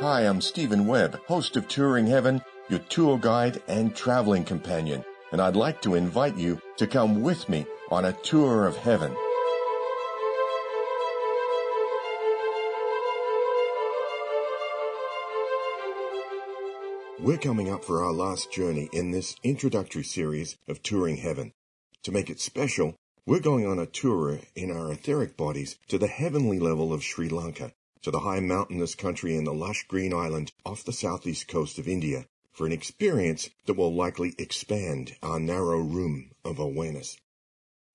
Hi, I'm Stephen Webb, host of Touring Heaven, your tour guide and traveling companion, and I'd like to invite you to come with me on a tour of heaven. We're coming up for our last journey in this introductory series of Touring Heaven. To make it special, we're going on a tour in our etheric bodies to the heavenly level of Sri Lanka, to the high mountainous country and the lush green island off the southeast coast of India for an experience that will likely expand our narrow room of awareness.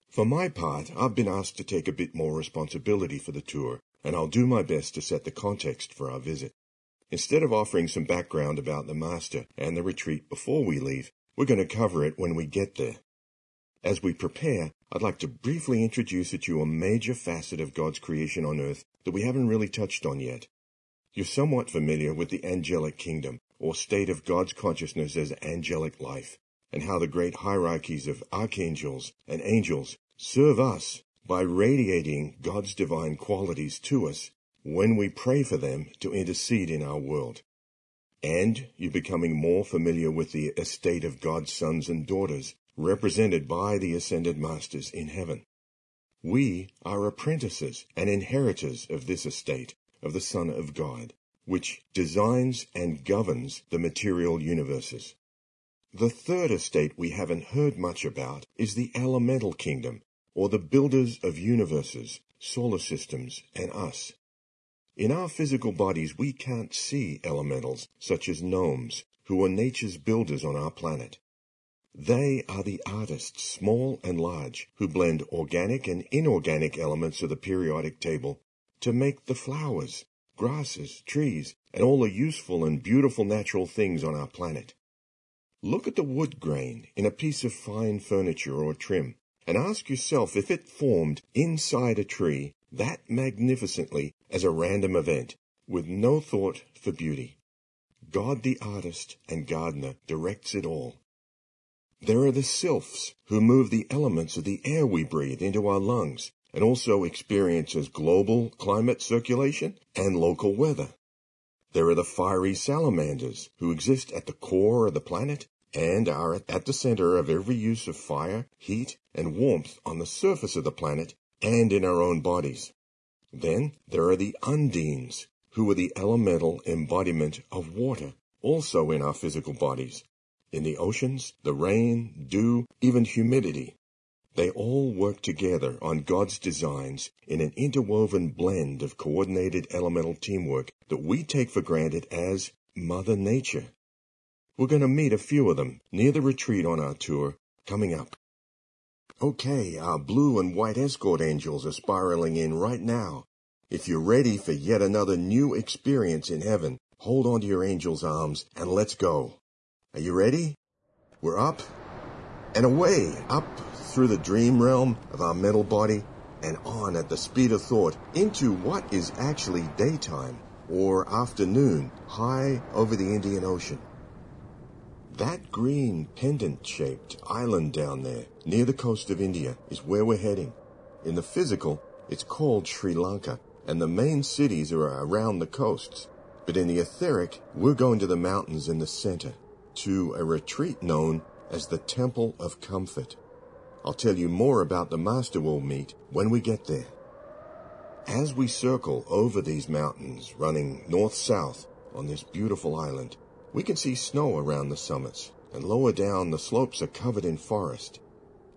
For my part, I've been asked to take a bit more responsibility for the tour, and I'll do my best to set the context for our visit. Instead of offering some background about the Master and the retreat before we leave, we're going to cover it when we get there. As we prepare, I'd like to briefly introduce to you a major facet of God's creation on earth that we haven't really touched on yet. You're somewhat familiar with the angelic kingdom, or state of God's consciousness as angelic life, and how the great hierarchies of archangels and angels serve us by radiating God's divine qualities to us when we pray for them to intercede in our world. And you're becoming more familiar with the estate of God's sons and daughters, represented by the ascended masters in heaven. We are apprentices and inheritors of this estate of the Son of God, which designs and governs the material universes. The third estate we haven't heard much about is the elemental kingdom, or the builders of universes, solar systems, and us. In our physical bodies, we can't see elementals such as gnomes, who are nature's builders on our planet. They are the artists, small and large, who blend organic and inorganic elements of the periodic table to make the flowers, grasses, trees, and all the useful and beautiful natural things on our planet. Look at the wood grain in a piece of fine furniture or trim, and ask yourself if it formed inside a tree that magnificently as a random event, with no thought for beauty. God the artist and gardener directs it all. There are the sylphs who move the elements of the air we breathe into our lungs and also experiences global climate circulation and local weather. There are the fiery salamanders who exist at the core of the planet and are at the center of every use of fire, heat, and warmth on the surface of the planet and in our own bodies. Then there are the undines, who are the elemental embodiment of water, also in our physical bodies. In the oceans, the rain, dew, even humidity. They all work together on God's designs in an interwoven blend of coordinated elemental teamwork that we take for granted as Mother Nature. We're going to meet a few of them near the retreat on our tour coming up. Okay, our blue and white escort angels are spiraling in right now. If you're ready for yet another new experience in heaven, hold on to your angel's arms and let's go. Are you ready? We're up and away, up through the dream realm of our mental body and on at the speed of thought into what is actually daytime or afternoon high over the Indian Ocean. That green pendant-shaped island down there, near the coast of India, is where we're heading. In the physical, it's called Sri Lanka, and the main cities are around the coasts. But in the etheric, we're going to the mountains in the center, to a retreat known as the Temple of Comfort. I'll tell you more about the Master we'll meet when we get there. As we circle over these mountains, running north-south on this beautiful island, we can see snow around the summits, and lower down the slopes are covered in forest.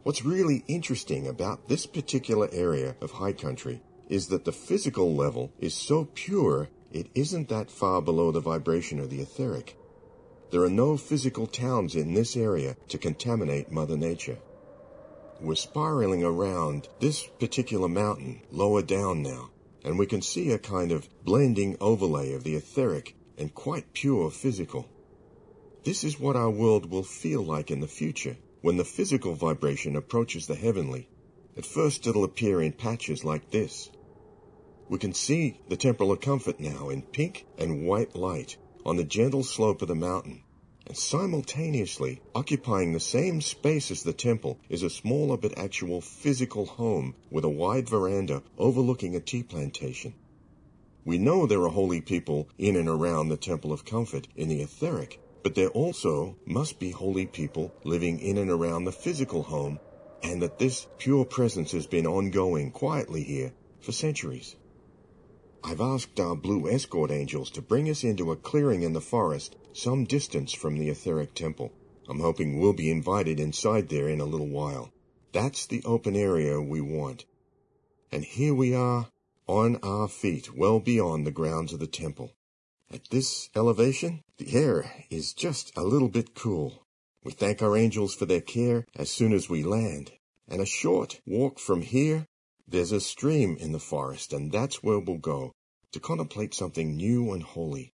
What's really interesting about this particular area of high country is that the physical level is so pure it isn't that far below the vibration of the etheric. There are no physical towns in this area to contaminate Mother Nature. We're spiraling around this particular mountain lower down now, and we can see a kind of blending overlay of the etheric and quite pure physical. This is what our world will feel like in the future when the physical vibration approaches the heavenly. At first it'll appear in patches like this. We can see the Temple of Comfort now in pink and white light on the gentle slope of the mountain. And simultaneously, occupying the same space as the temple is a smaller but actual physical home with a wide veranda overlooking a tea plantation. We know there are holy people in and around the Temple of Comfort in the etheric, but there also must be holy people living in and around the physical home, and that this pure presence has been ongoing quietly here for centuries. I've asked our blue escort angels to bring us into a clearing in the forest some distance from the etheric temple. I'm hoping we'll be invited inside there in a little while. That's the open area we want. And here we are on our feet well beyond the grounds of the temple. At this elevation, the air is just a little bit cool. We thank our angels for their care as soon as we land. And a short walk from here, there's a stream in the forest, and that's where we'll go to contemplate something new and holy.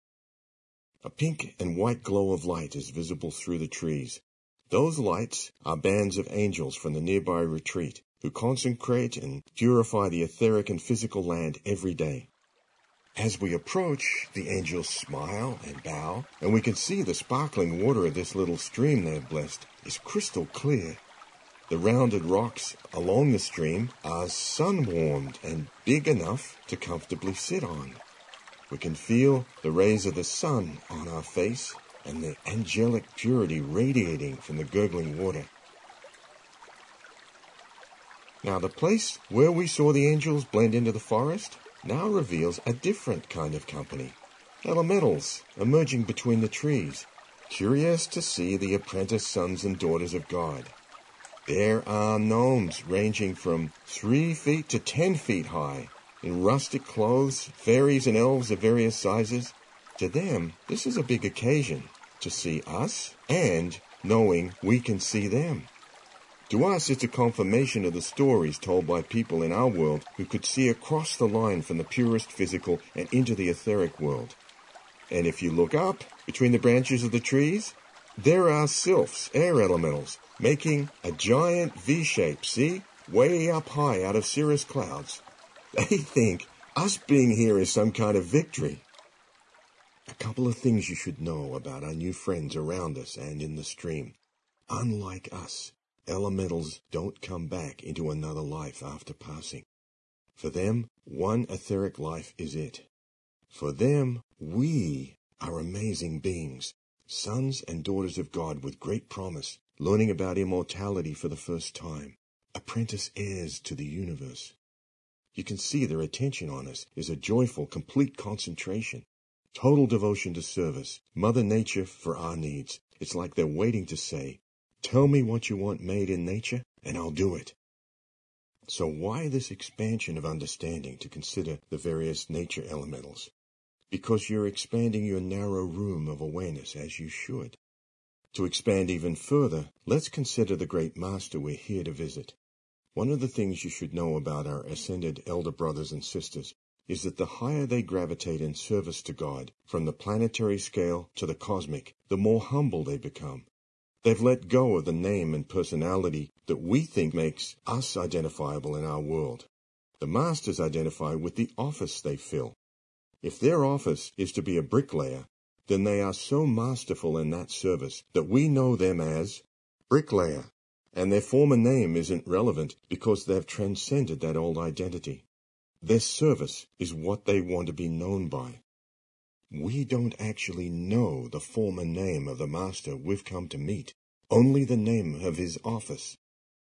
A pink and white glow of light is visible through the trees. Those lights are bands of angels from the nearby retreat who consecrate and purify the etheric and physical land every day. As we approach, the angels smile and bow, and we can see the sparkling water of this little stream they have blessed is crystal clear. The rounded rocks along the stream are sun-warmed and big enough to comfortably sit on. We can feel the rays of the sun on our face and the angelic purity radiating from the gurgling water. Now, the place where we saw the angels blend into the forest now reveals a different kind of company. Elementals emerging between the trees, curious to see the apprentice sons and daughters of God. There are gnomes ranging from three feet to ten feet high, in rustic clothes, fairies and elves of various sizes. To them, this is a big occasion to see us and knowing we can see them. To us, it's a confirmation of the stories told by people in our world who could see across the line from the purest physical and into the etheric world. And if you look up between the branches of the trees, there are sylphs, air elementals, making a giant V shape, see? Way up high out of cirrus clouds. They think us being here is some kind of victory. A couple of things you should know about our new friends around us and in the stream. Unlike us, elementals don't come back into another life after passing. For them, one etheric life is it. For them, we are amazing beings, sons and daughters of God with great promise, learning about immortality for the first time, apprentice heirs to the universe. You can see their attention on us is a joyful, complete concentration, total devotion to service, Mother Nature for our needs. It's like they're waiting to say, Tell me what you want made in nature, and I'll do it. So why this expansion of understanding to consider the various nature elementals? Because you're expanding your narrow room of awareness as you should. To expand even further, let's consider the great master we're here to visit. One of the things you should know about our ascended elder brothers and sisters is that the higher they gravitate in service to God, from the planetary scale to the cosmic, the more humble they become. They've let go of the name and personality that we think makes us identifiable in our world. The masters identify with the office they fill. If their office is to be a bricklayer, then they are so masterful in that service that we know them as bricklayer, and their former name isn't relevant because they've transcended that old identity. Their service is what they want to be known by. We don't actually know the former name of the master we've come to meet, only the name of his office.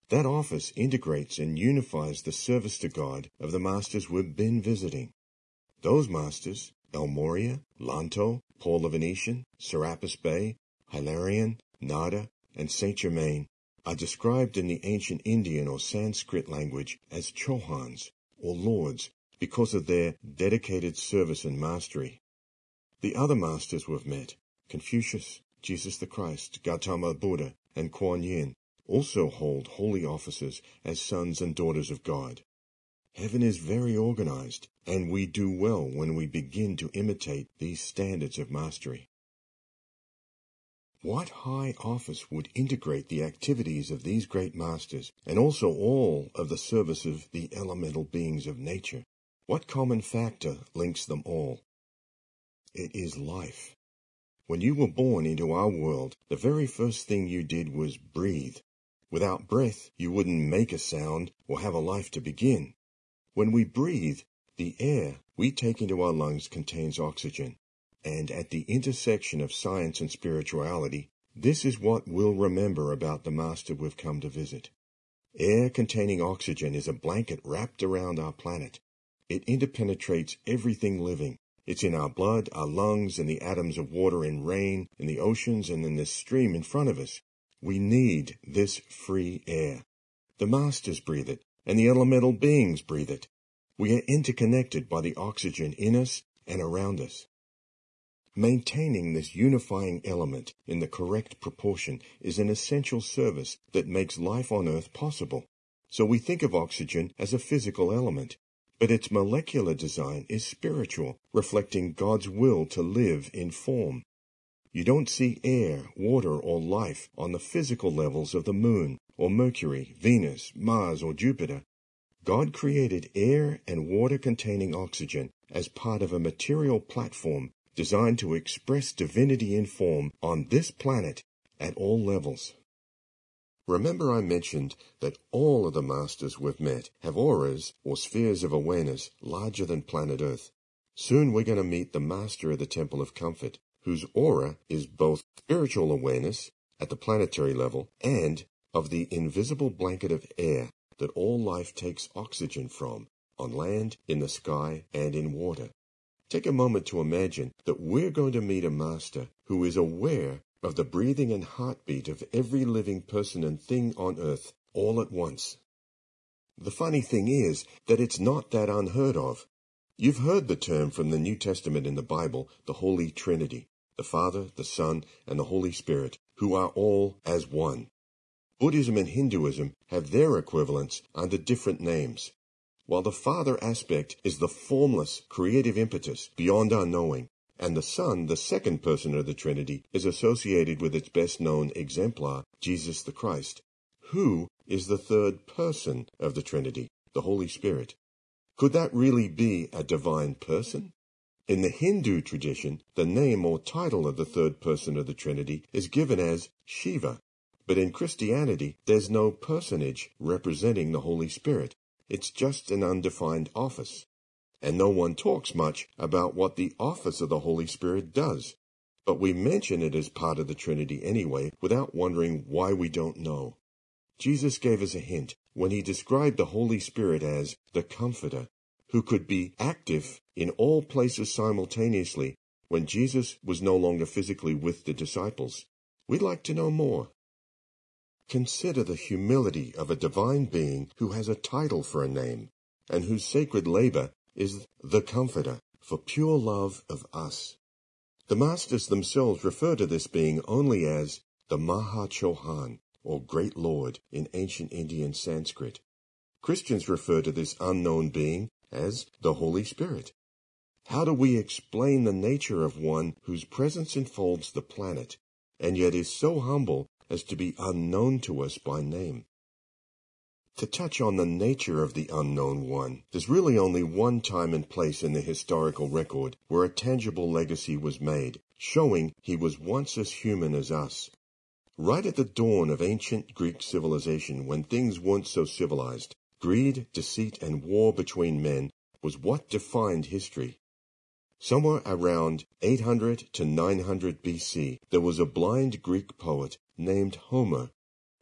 That office integrates and unifies the service to God of the masters we've been visiting. Those masters, El Morya, Lanto, Paul the Venetian, Serapis Bey, Hilarion, Nada, and Saint Germain, are described in the ancient Indian or Sanskrit language as Chohans, or lords, because of their dedicated service and mastery. The other masters we've met, Confucius, Jesus the Christ, Gautama Buddha, and Kuan Yin, also hold holy offices as sons and daughters of God. Heaven is very organized, and we do well when we begin to imitate these standards of mastery. What high office would integrate the activities of these great masters and also all of the service of the elemental beings of nature? What common factor links them all? It is life. When you were born into our world, the very first thing you did was breathe. Without breath, you wouldn't make a sound or have a life to begin. When we breathe, The air we take into our lungs contains oxygen, and at the intersection of science and spirituality, this is what we'll remember about the Master we've come to visit. Air containing oxygen is a blanket wrapped around our planet. It interpenetrates everything living. It's in our blood, our lungs, in the atoms of water in rain, in the oceans, and in this stream in front of us. We need this free air. The masters breathe it, and the elemental beings breathe it. We are interconnected by the oxygen in us and around us. Maintaining this unifying element in the correct proportion is an essential service that makes life on Earth possible. So we think of oxygen as a physical element, but its molecular design is spiritual, reflecting God's will to live in form. You don't see air, water, or life on the physical levels of the moon, or Mercury, Venus, Mars, or Jupiter. God created air and water containing oxygen as part of a material platform designed to express divinity in form on this planet at all levels. Remember I mentioned that all of the masters we've met have auras or spheres of awareness larger than planet Earth. Soon we're going to meet the master of the Temple of Comfort, whose aura is both spiritual awareness at the planetary level and of the invisible blanket of air that all life takes oxygen from on land, in the sky, and in water. Take a moment to imagine that we're going to meet a master who is aware of the breathing and heartbeat of every living person and thing on earth all at once. The funny thing is that it's not that unheard of. You've heard the term from the New Testament in the Bible, the Holy Trinity the Father, the Son, and the Holy Spirit, who are all as one. Buddhism and Hinduism have their equivalents under different names. While the Father aspect is the formless, creative impetus beyond our knowing, and the Son, the second person of the Trinity, is associated with its best known exemplar, Jesus the Christ. Who is the third person of the Trinity, the Holy Spirit? Could that really be a divine person? In the Hindu tradition, the name or title of the third person of the Trinity is given as Shiva. But in Christianity, there's no personage representing the Holy Spirit. It's just an undefined office. And no one talks much about what the office of the Holy Spirit does. But we mention it as part of the Trinity anyway, without wondering why we don't know. Jesus gave us a hint when he described the Holy Spirit as the Comforter, who could be active in all places simultaneously when Jesus was no longer physically with the disciples. We'd like to know more. Consider the humility of a divine being who has a title for a name and whose sacred labor is the Comforter for pure love of us. The masters themselves refer to this being only as the Maha Chohan, or Great Lord in ancient Indian Sanskrit. Christians refer to this unknown being as the Holy Spirit. How do we explain the nature of one whose presence enfolds the planet, and yet is so humble as to be unknown to us by name? To touch on the nature of the unknown one, there's really only one time and place in the historical record where a tangible legacy was made, showing he was once as human as us. Right at the dawn of ancient Greek civilization, when things weren't so civilized, Greed, deceit, and war between men was what defined history. Somewhere around 800 to 900 BC, there was a blind Greek poet named Homer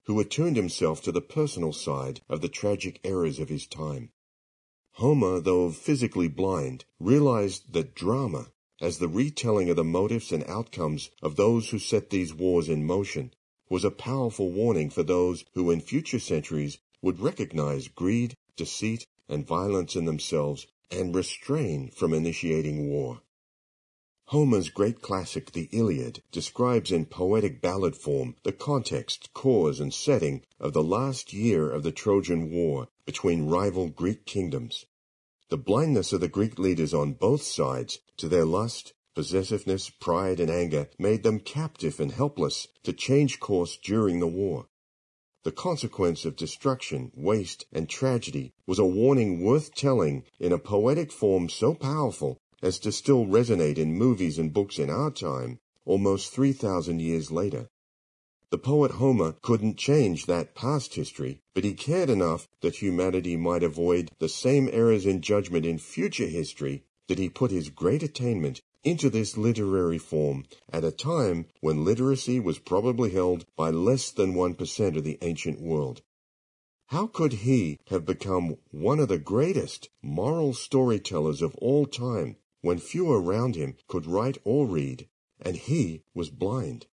who attuned himself to the personal side of the tragic errors of his time. Homer, though physically blind, realized that drama, as the retelling of the motives and outcomes of those who set these wars in motion, was a powerful warning for those who in future centuries would recognize greed, deceit, and violence in themselves and restrain from initiating war. Homer's great classic, the Iliad, describes in poetic ballad form the context, cause, and setting of the last year of the Trojan War between rival Greek kingdoms. The blindness of the Greek leaders on both sides to their lust, possessiveness, pride, and anger made them captive and helpless to change course during the war. The consequence of destruction, waste, and tragedy was a warning worth telling in a poetic form so powerful as to still resonate in movies and books in our time, almost 3,000 years later. The poet Homer couldn't change that past history, but he cared enough that humanity might avoid the same errors in judgment in future history that he put his great attainment into this literary form at a time when literacy was probably held by less than 1% of the ancient world. How could he have become one of the greatest moral storytellers of all time when few around him could write or read, and he was blind?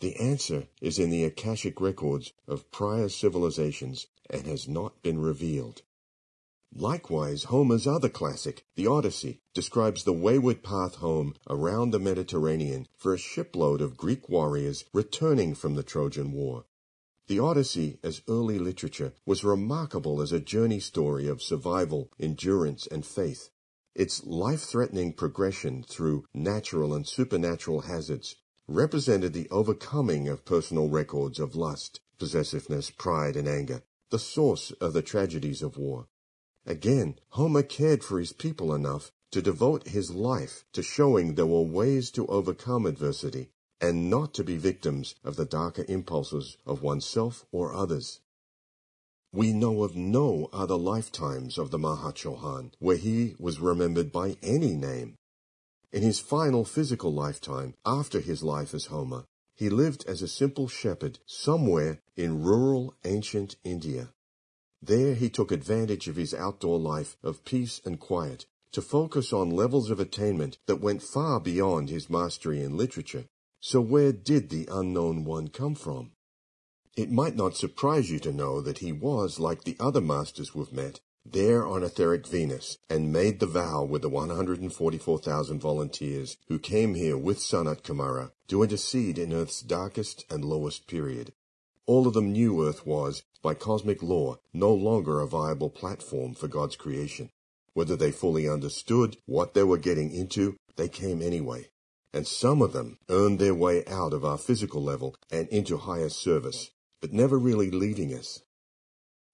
The answer is in the Akashic records of prior civilizations and has not been revealed. Likewise, Homer's other classic, the Odyssey, describes the wayward path home around the Mediterranean for a shipload of Greek warriors returning from the Trojan War. The Odyssey, as early literature, was remarkable as a journey story of survival, endurance, and faith. Its life-threatening progression through natural and supernatural hazards represented the overcoming of personal records of lust, possessiveness, pride, and anger, the source of the tragedies of war. Again, Homer cared for his people enough to devote his life to showing there were ways to overcome adversity and not to be victims of the darker impulses of oneself or others. We know of no other lifetimes of the Mahachohan where he was remembered by any name. In his final physical lifetime, after his life as Homer, he lived as a simple shepherd somewhere in rural ancient India. There he took advantage of his outdoor life of peace and quiet to focus on levels of attainment that went far beyond his mastery in literature so where did the unknown one come from? It might not surprise you to know that he was, like the other masters we've met, there on etheric Venus and made the vow with the 144,000 volunteers who came here with Sanat Kumara to intercede in Earth's darkest and lowest period. All of them knew Earth was, by cosmic law, no longer a viable platform for God's creation. Whether they fully understood what they were getting into, they came anyway and some of them earned their way out of our physical level and into higher service, but never really leaving us.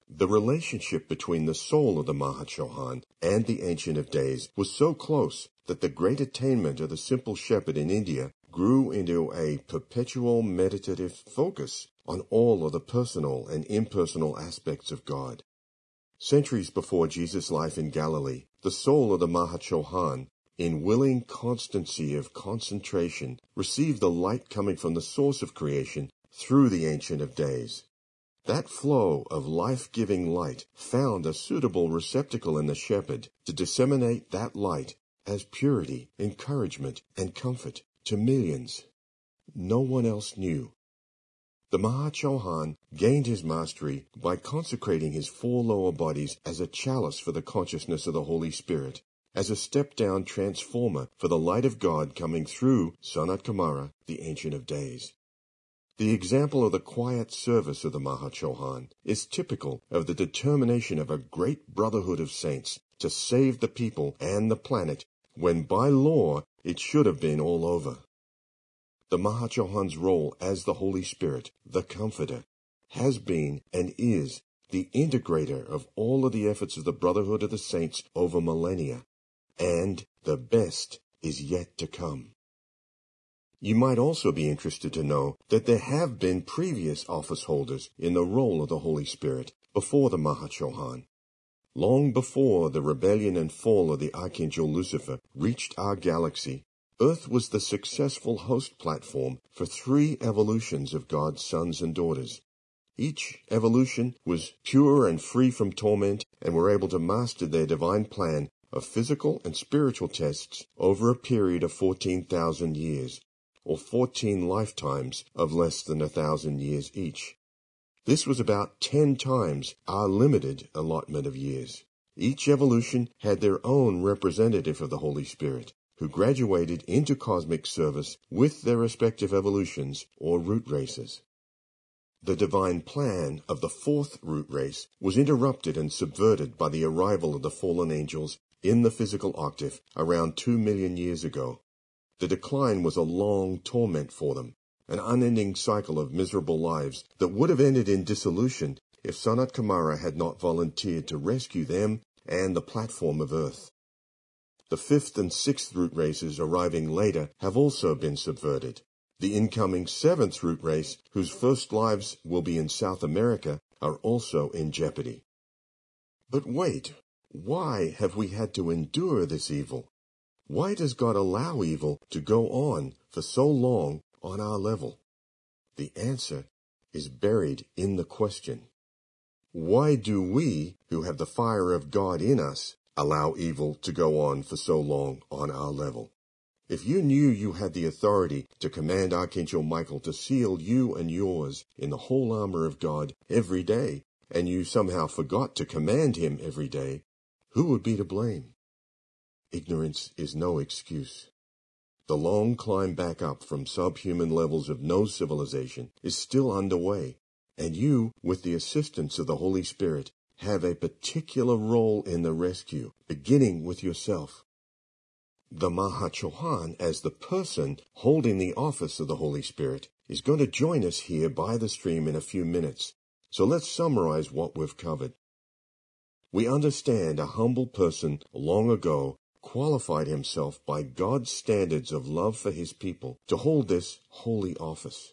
The relationship between the soul of the Mahachohan and the Ancient of Days was so close that the great attainment of the simple shepherd in India grew into a perpetual meditative focus on all of the personal and impersonal aspects of God. Centuries before Jesus' life in Galilee, the soul of the Mahachohan in willing constancy of concentration, received the light coming from the source of creation through the Ancient of Days. That flow of life-giving light found a suitable receptacle in the shepherd to disseminate that light as purity, encouragement, and comfort to millions. No one else knew. The Mahachohan gained his mastery by consecrating his four lower bodies as a chalice for the consciousness of the Holy Spirit as a step-down transformer for the light of God coming through Sanat Kumara, the Ancient of Days. The example of the quiet service of the Mahachohan is typical of the determination of a great brotherhood of saints to save the people and the planet when by law it should have been all over. The Mahachohan's role as the Holy Spirit, the Comforter, has been and is the integrator of all of the efforts of the Brotherhood of the Saints over millennia and the best is yet to come. You might also be interested to know that there have been previous office holders in the role of the Holy Spirit before the Mahachohan. Long before the rebellion and fall of the Archangel Lucifer reached our galaxy, Earth was the successful host platform for three evolutions of God's sons and daughters. Each evolution was pure and free from torment and were able to master their divine plan of physical and spiritual tests over a period of 14,000 years, or 14 lifetimes of less than a thousand years each. This was about 10 times our limited allotment of years. Each evolution had their own representative of the Holy Spirit, who graduated into cosmic service with their respective evolutions or root races. The divine plan of the fourth root race was interrupted and subverted by the arrival of the fallen angels in the physical octave around two million years ago. The decline was a long torment for them, an unending cycle of miserable lives that would have ended in dissolution if Sanat Kumara had not volunteered to rescue them and the platform of Earth. The fifth and sixth root races arriving later have also been subverted. The incoming seventh root race, whose first lives will be in South America, are also in jeopardy. But wait, why have we had to endure this evil? Why does God allow evil to go on for so long on our level? The answer is buried in the question. Why do we, who have the fire of God in us, allow evil to go on for so long on our level? If you knew you had the authority to command Archangel Michael to seal you and yours in the whole armor of God every day, and you somehow forgot to command him every day, who would be to blame? Ignorance is no excuse. The long climb back up from subhuman levels of no civilization is still underway, and you, with the assistance of the Holy Spirit, have a particular role in the rescue, beginning with yourself. The Mahachohan, as the person holding the office of the Holy Spirit, is going to join us here by the stream in a few minutes. So let's summarize what we've covered. We understand a humble person long ago qualified himself by God's standards of love for his people to hold this holy office.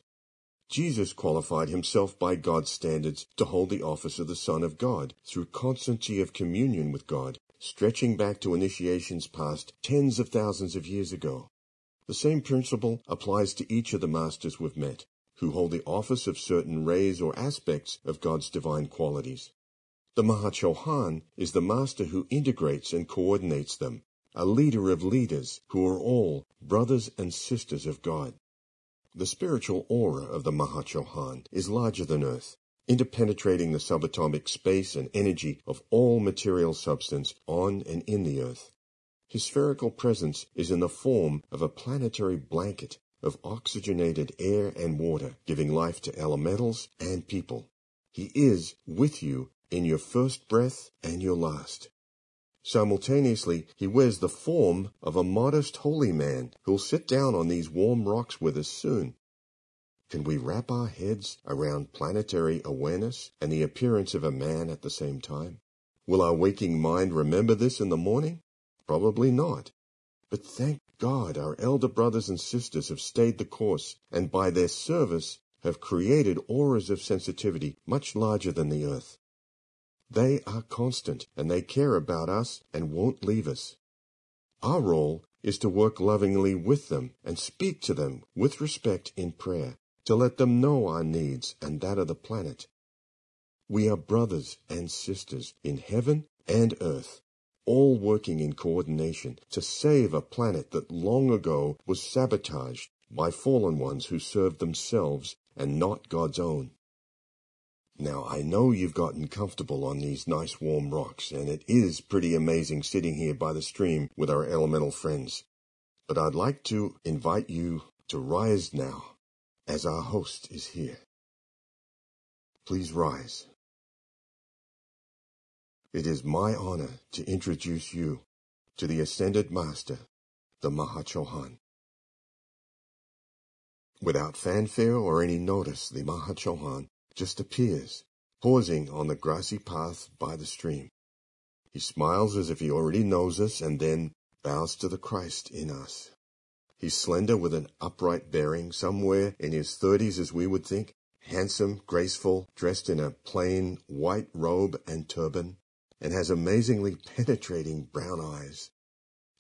Jesus qualified himself by God's standards to hold the office of the Son of God through constancy of communion with God stretching back to initiations past tens of thousands of years ago. The same principle applies to each of the masters we've met, who hold the office of certain rays or aspects of God's divine qualities. The Mahachohan is the master who integrates and coordinates them, a leader of leaders who are all brothers and sisters of God. The spiritual aura of the Mahachohan is larger than Earth, interpenetrating the subatomic space and energy of all material substance on and in the earth. His spherical presence is in the form of a planetary blanket of oxygenated air and water, giving life to elementals and people. He is with you in your first breath and your last. Simultaneously, he wears the form of a modest holy man who'll sit down on these warm rocks with us soon. Can we wrap our heads around planetary awareness and the appearance of a man at the same time? Will our waking mind remember this in the morning? Probably not. But thank God our elder brothers and sisters have stayed the course and by their service have created auras of sensitivity much larger than the earth. They are constant and they care about us and won't leave us. Our role is to work lovingly with them and speak to them with respect in prayer to let them know our needs and that of the planet. We are brothers and sisters in heaven and earth, all working in coordination to save a planet that long ago was sabotaged by fallen ones who served themselves and not God's own. Now, I know you've gotten comfortable on these nice warm rocks, and it is pretty amazing sitting here by the stream with our elemental friends. But I'd like to invite you to rise now as our host is here. Please rise. It is my honor to introduce you to the Ascended Master, the Mahachohan. Without fanfare or any notice, the Mahachohan just appears, pausing on the grassy path by the stream. He smiles as if he already knows us and then bows to the Christ in us. He's slender with an upright bearing, somewhere in his thirties as we would think, handsome, graceful, dressed in a plain white robe and turban, and has amazingly penetrating brown eyes.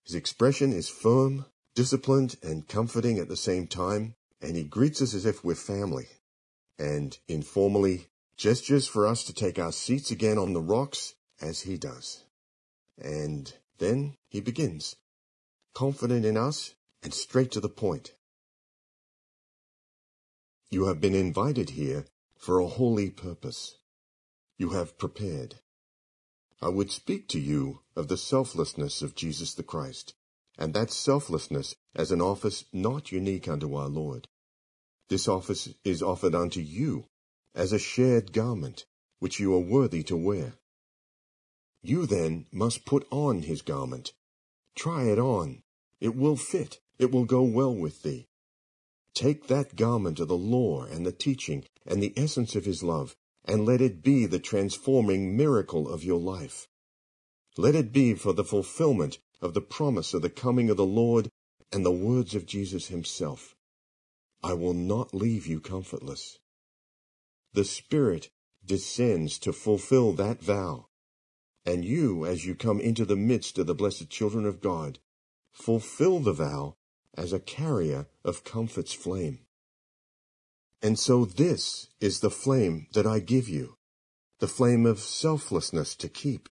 His expression is firm, disciplined, and comforting at the same time, and he greets us as if we're family, and informally gestures for us to take our seats again on the rocks as he does. And then he begins, confident in us and straight to the point. You have been invited here for a holy purpose. You have prepared. I would speak to you of the selflessness of Jesus the Christ, and that selflessness as an office not unique unto our Lord. This office is offered unto you as a shared garment, which you are worthy to wear. You then must put on his garment. Try it on. It will fit it will go well with thee. Take that garment of the law and the teaching and the essence of his love, and let it be the transforming miracle of your life. Let it be for the fulfillment of the promise of the coming of the Lord and the words of Jesus himself. I will not leave you comfortless. The Spirit descends to fulfill that vow. And you, as you come into the midst of the blessed children of God, fulfill the vow as a carrier of comfort's flame. And so this is the flame that I give you, the flame of selflessness to keep.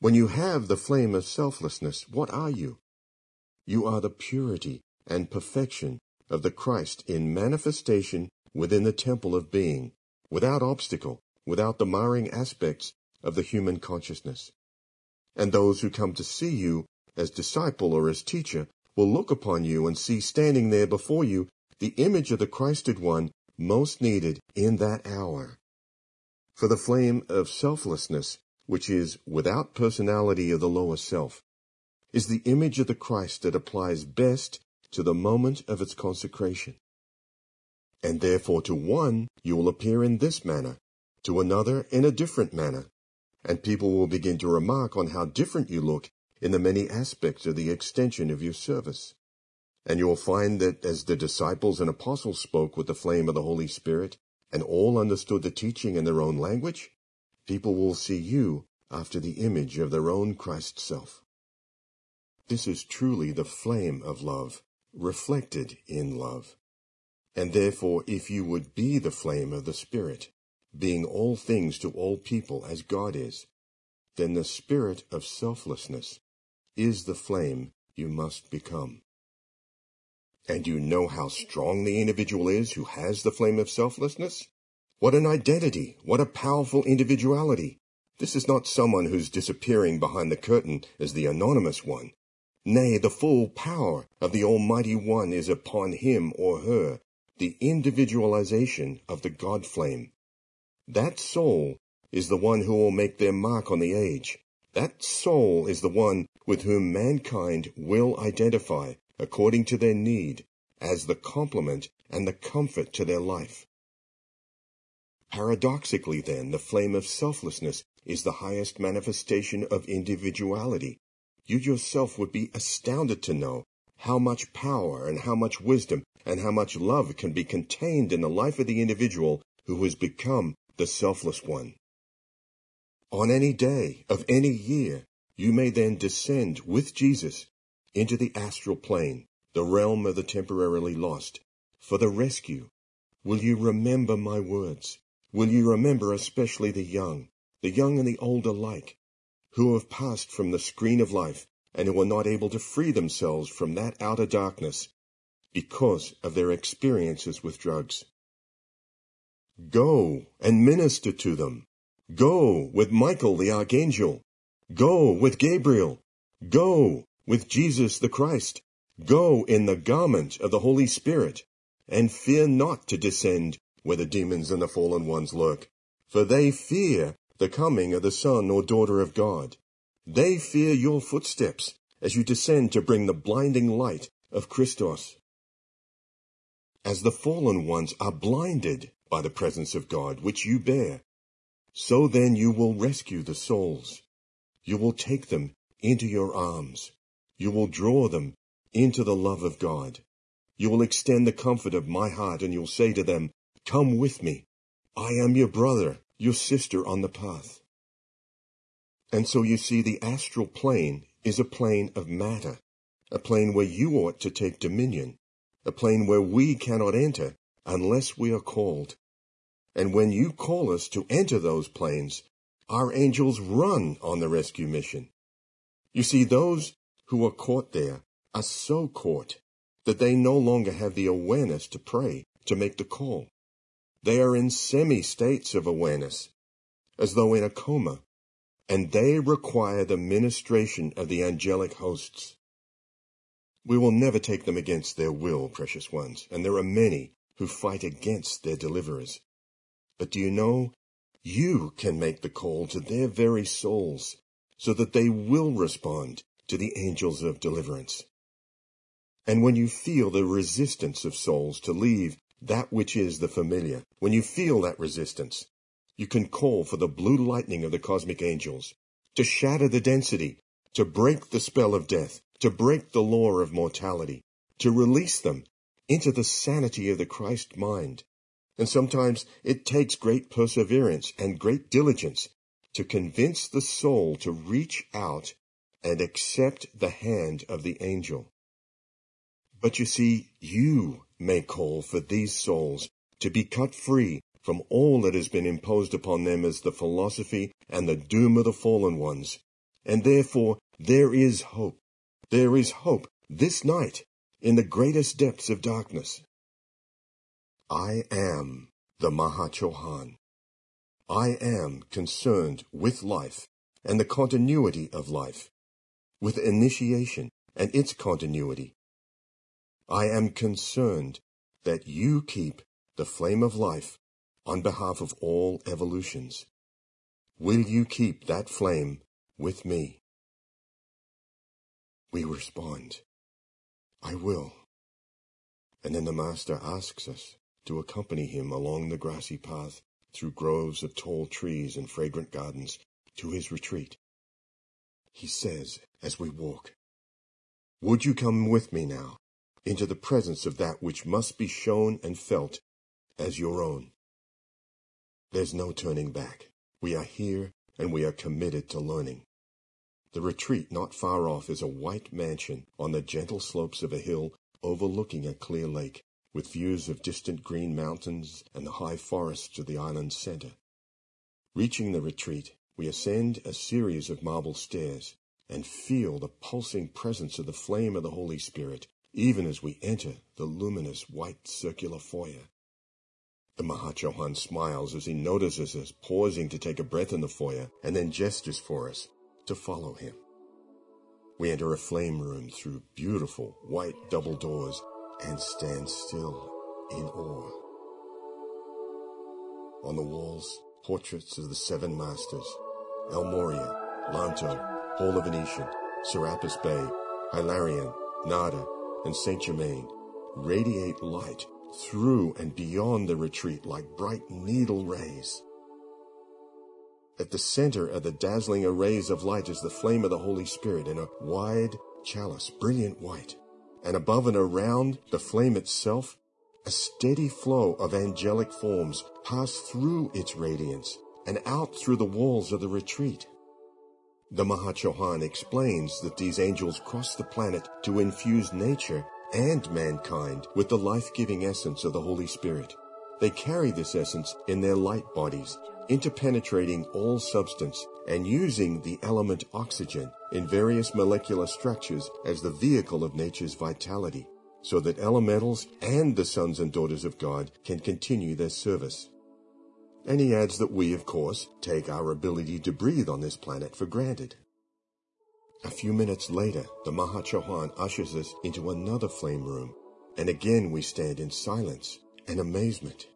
When you have the flame of selflessness, what are you? You are the purity and perfection of the Christ in manifestation within the temple of being, without obstacle, without the marring aspects of the human consciousness. And those who come to see you as disciple or as teacher will look upon you and see standing there before you the image of the Christed one most needed in that hour. For the flame of selflessness, which is without personality of the lower self, is the image of the Christ that applies best to the moment of its consecration. And therefore to one you will appear in this manner, to another in a different manner, and people will begin to remark on how different you look in the many aspects of the extension of your service. And you will find that as the disciples and apostles spoke with the flame of the Holy Spirit, and all understood the teaching in their own language, people will see you after the image of their own Christ self. This is truly the flame of love, reflected in love. And therefore, if you would be the flame of the Spirit, being all things to all people as God is, then the spirit of selflessness is the flame you must become. And you know how strong the individual is who has the flame of selflessness? What an identity! What a powerful individuality! This is not someone who's disappearing behind the curtain as the anonymous one. Nay, the full power of the Almighty One is upon him or her, the individualization of the God flame. That soul is the one who will make their mark on the age. That soul is the one with whom mankind will identify according to their need as the complement and the comfort to their life. Paradoxically then, the flame of selflessness is the highest manifestation of individuality, you yourself would be astounded to know how much power and how much wisdom and how much love can be contained in the life of the individual who has become the selfless one. On any day of any year, you may then descend with Jesus into the astral plane, the realm of the temporarily lost, for the rescue. Will you remember my words? Will you remember especially the young, the young and the old alike, who have passed from the screen of life and who are not able to free themselves from that outer darkness because of their experiences with drugs. Go and minister to them. Go with Michael the Archangel. Go with Gabriel. Go with Jesus the Christ. Go in the garment of the Holy Spirit, and fear not to descend where the demons and the fallen ones lurk, for they fear the coming of the Son or daughter of God. They fear your footsteps as you descend to bring the blinding light of Christos. As the fallen ones are blinded by the presence of God, which you bear, so then you will rescue the souls. You will take them into your arms. You will draw them into the love of God. You will extend the comfort of my heart and you'll say to them, Come with me. I am your brother your sister on the path. And so you see the astral plane is a plane of matter, a plane where you ought to take dominion, a plane where we cannot enter unless we are called. And when you call us to enter those planes, our angels run on the rescue mission. You see, those who are caught there are so caught that they no longer have the awareness to pray, to make the call. They are in semi-states of awareness, as though in a coma, and they require the ministration of the angelic hosts. We will never take them against their will, precious ones, and there are many who fight against their deliverers. But do you know, you can make the call to their very souls, so that they will respond to the angels of deliverance. And when you feel the resistance of souls to leave that which is the familiar. When you feel that resistance, you can call for the blue lightning of the cosmic angels to shatter the density, to break the spell of death, to break the law of mortality, to release them into the sanity of the Christ mind. And sometimes it takes great perseverance and great diligence to convince the soul to reach out and accept the hand of the angel. But you see, you may call for these souls to be cut free from all that has been imposed upon them as the philosophy and the doom of the fallen ones. And therefore there is hope. There is hope this night in the greatest depths of darkness. I am the Maha Chohan. I am concerned with life and the continuity of life, with initiation and its continuity. I am concerned that you keep the flame of life on behalf of all evolutions. Will you keep that flame with me? We respond, I will. And then the Master asks us to accompany him along the grassy path through groves of tall trees and fragrant gardens to his retreat. He says as we walk, Would you come with me now into the presence of that which must be shown and felt as your own? There's no turning back. We are here and we are committed to learning. The retreat not far off is a white mansion on the gentle slopes of a hill overlooking a clear lake, with views of distant green mountains and the high forests of the island's center. Reaching the retreat, we ascend a series of marble stairs and feel the pulsing presence of the flame of the Holy Spirit even as we enter the luminous white circular foyer. The Maha Chohan smiles as he notices us pausing to take a breath in the foyer and then gestures for us to follow him. We enter a flame room through beautiful white double doors and stand still in awe. On the walls, portraits of the seven masters, El Morya, Lanto, Paul the Venetian, Serapis Bey, Hilarion, Nada, and Saint Germain radiate light through and beyond the retreat like bright needle rays. At the center of the dazzling arrays of light is the flame of the Holy Spirit in a wide chalice, brilliant white. And above and around the flame itself, a steady flow of angelic forms pass through its radiance and out through the walls of the retreat. The Maha Chohan explains that these angels cross the planet to infuse nature and mankind with the life-giving essence of the Holy Spirit. They carry this essence in their light bodies interpenetrating all substance and using the element oxygen in various molecular structures as the vehicle of nature's vitality, so that elementals and the sons and daughters of God can continue their service. And he adds that we, of course, take our ability to breathe on this planet for granted. A few minutes later, the Maha Chohan ushers us into another flame room, and again we stand in silence and amazement.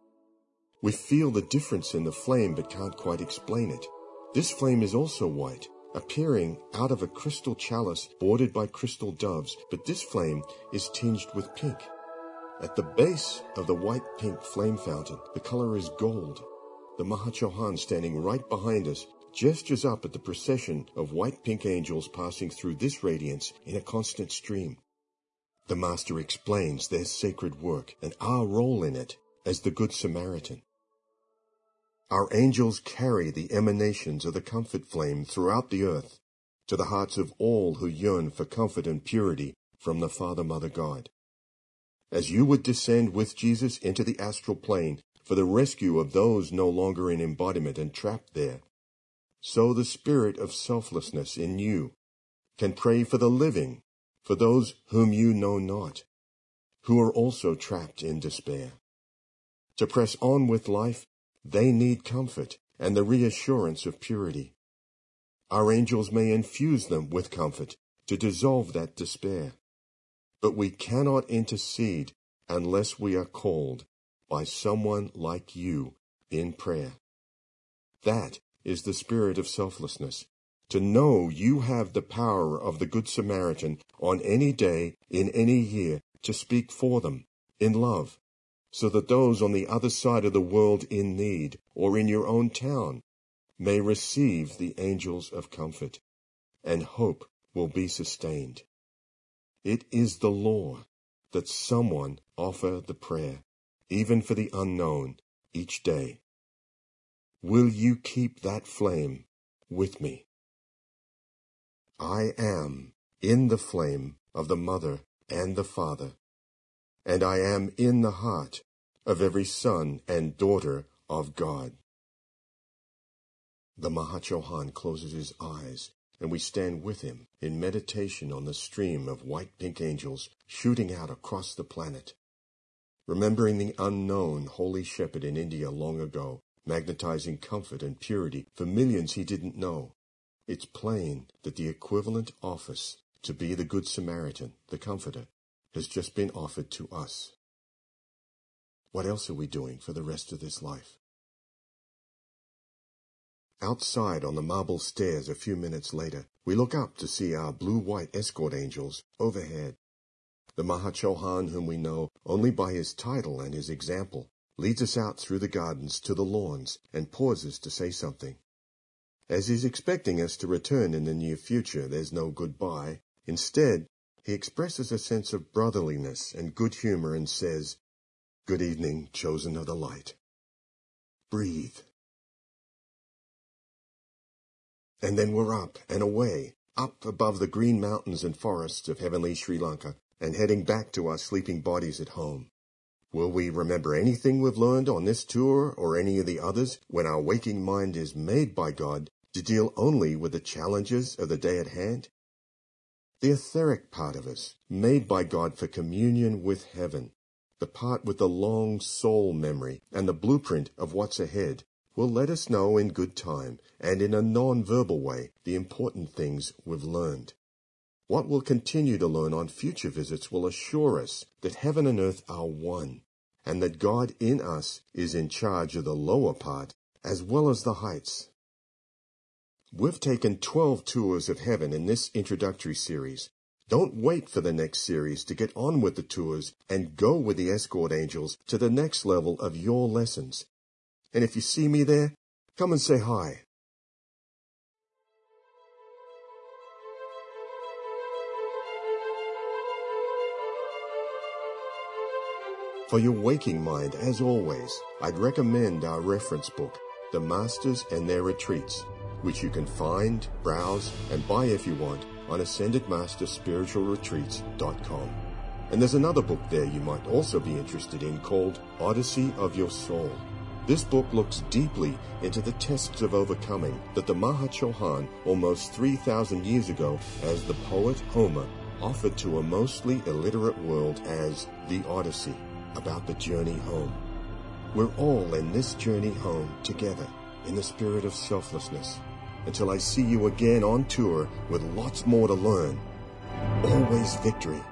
We feel the difference in the flame but can't quite explain it. This flame is also white, appearing out of a crystal chalice bordered by crystal doves, but this flame is tinged with pink. At the base of the white-pink flame fountain, the color is gold. The Maha Chohan standing right behind us gestures up at the procession of white-pink angels passing through this radiance in a constant stream. The Master explains their sacred work and our role in it as the Good Samaritan. Our angels carry the emanations of the comfort flame throughout the earth to the hearts of all who yearn for comfort and purity from the Father, Mother, God. As you would descend with Jesus into the astral plane for the rescue of those no longer in embodiment and trapped there, so the spirit of selflessness in you can pray for the living, for those whom you know not, who are also trapped in despair. To press on with life they need comfort and the reassurance of purity. Our angels may infuse them with comfort to dissolve that despair. But we cannot intercede unless we are called by someone like you in prayer. That is the spirit of selflessness. To know you have the power of the Good Samaritan on any day in any year to speak for them in love so that those on the other side of the world in need, or in your own town, may receive the angels of comfort, and hope will be sustained. It is the law, that someone offer the prayer, even for the unknown, each day. Will you keep that flame with me? I am in the flame of the mother and the father, and I am in the heart of every son and daughter of God. The Maha Chohan closes his eyes, and we stand with him in meditation on the stream of white pink angels shooting out across the planet. Remembering the unknown holy shepherd in India long ago, magnetizing comfort and purity for millions he didn't know, it's plain that the equivalent office to be the Good Samaritan, the Comforter, has just been offered to us. What else are we doing for the rest of this life? Outside on the marble stairs a few minutes later, we look up to see our blue-white escort angels overhead. The Maha Chohan whom we know only by his title and his example leads us out through the gardens to the lawns and pauses to say something. As he's expecting us to return in the near future, there's no goodbye. Instead, he expresses a sense of brotherliness and good humor and says, Good evening, chosen of the light. Breathe. And then we're up and away, up above the green mountains and forests of heavenly Sri Lanka, and heading back to our sleeping bodies at home. Will we remember anything we've learned on this tour or any of the others when our waking mind is made by God to deal only with the challenges of the day at hand? The etheric part of us, made by God for communion with heaven, the part with the long soul memory and the blueprint of what's ahead, will let us know in good time and in a non-verbal way the important things we've learned. What we'll continue to learn on future visits will assure us that heaven and earth are one, and that God in us is in charge of the lower part as well as the heights. We've taken 12 tours of heaven in this introductory series, don't wait for the next series to get on with the tours and go with the escort angels to the next level of your lessons. And if you see me there, come and say hi. For your waking mind, as always, I'd recommend our reference book, The Masters and Their Retreats, which you can find, browse, and buy if you want on AscendedMasterSpiritualRetreats.com. And there's another book there you might also be interested in called Odyssey of Your Soul. This book looks deeply into the tests of overcoming that the Maha Chohan almost 3,000 years ago as the poet Homer offered to a mostly illiterate world as the Odyssey about the journey home. We're all in this journey home together in the spirit of selflessness until I see you again on tour with lots more to learn. Always victory.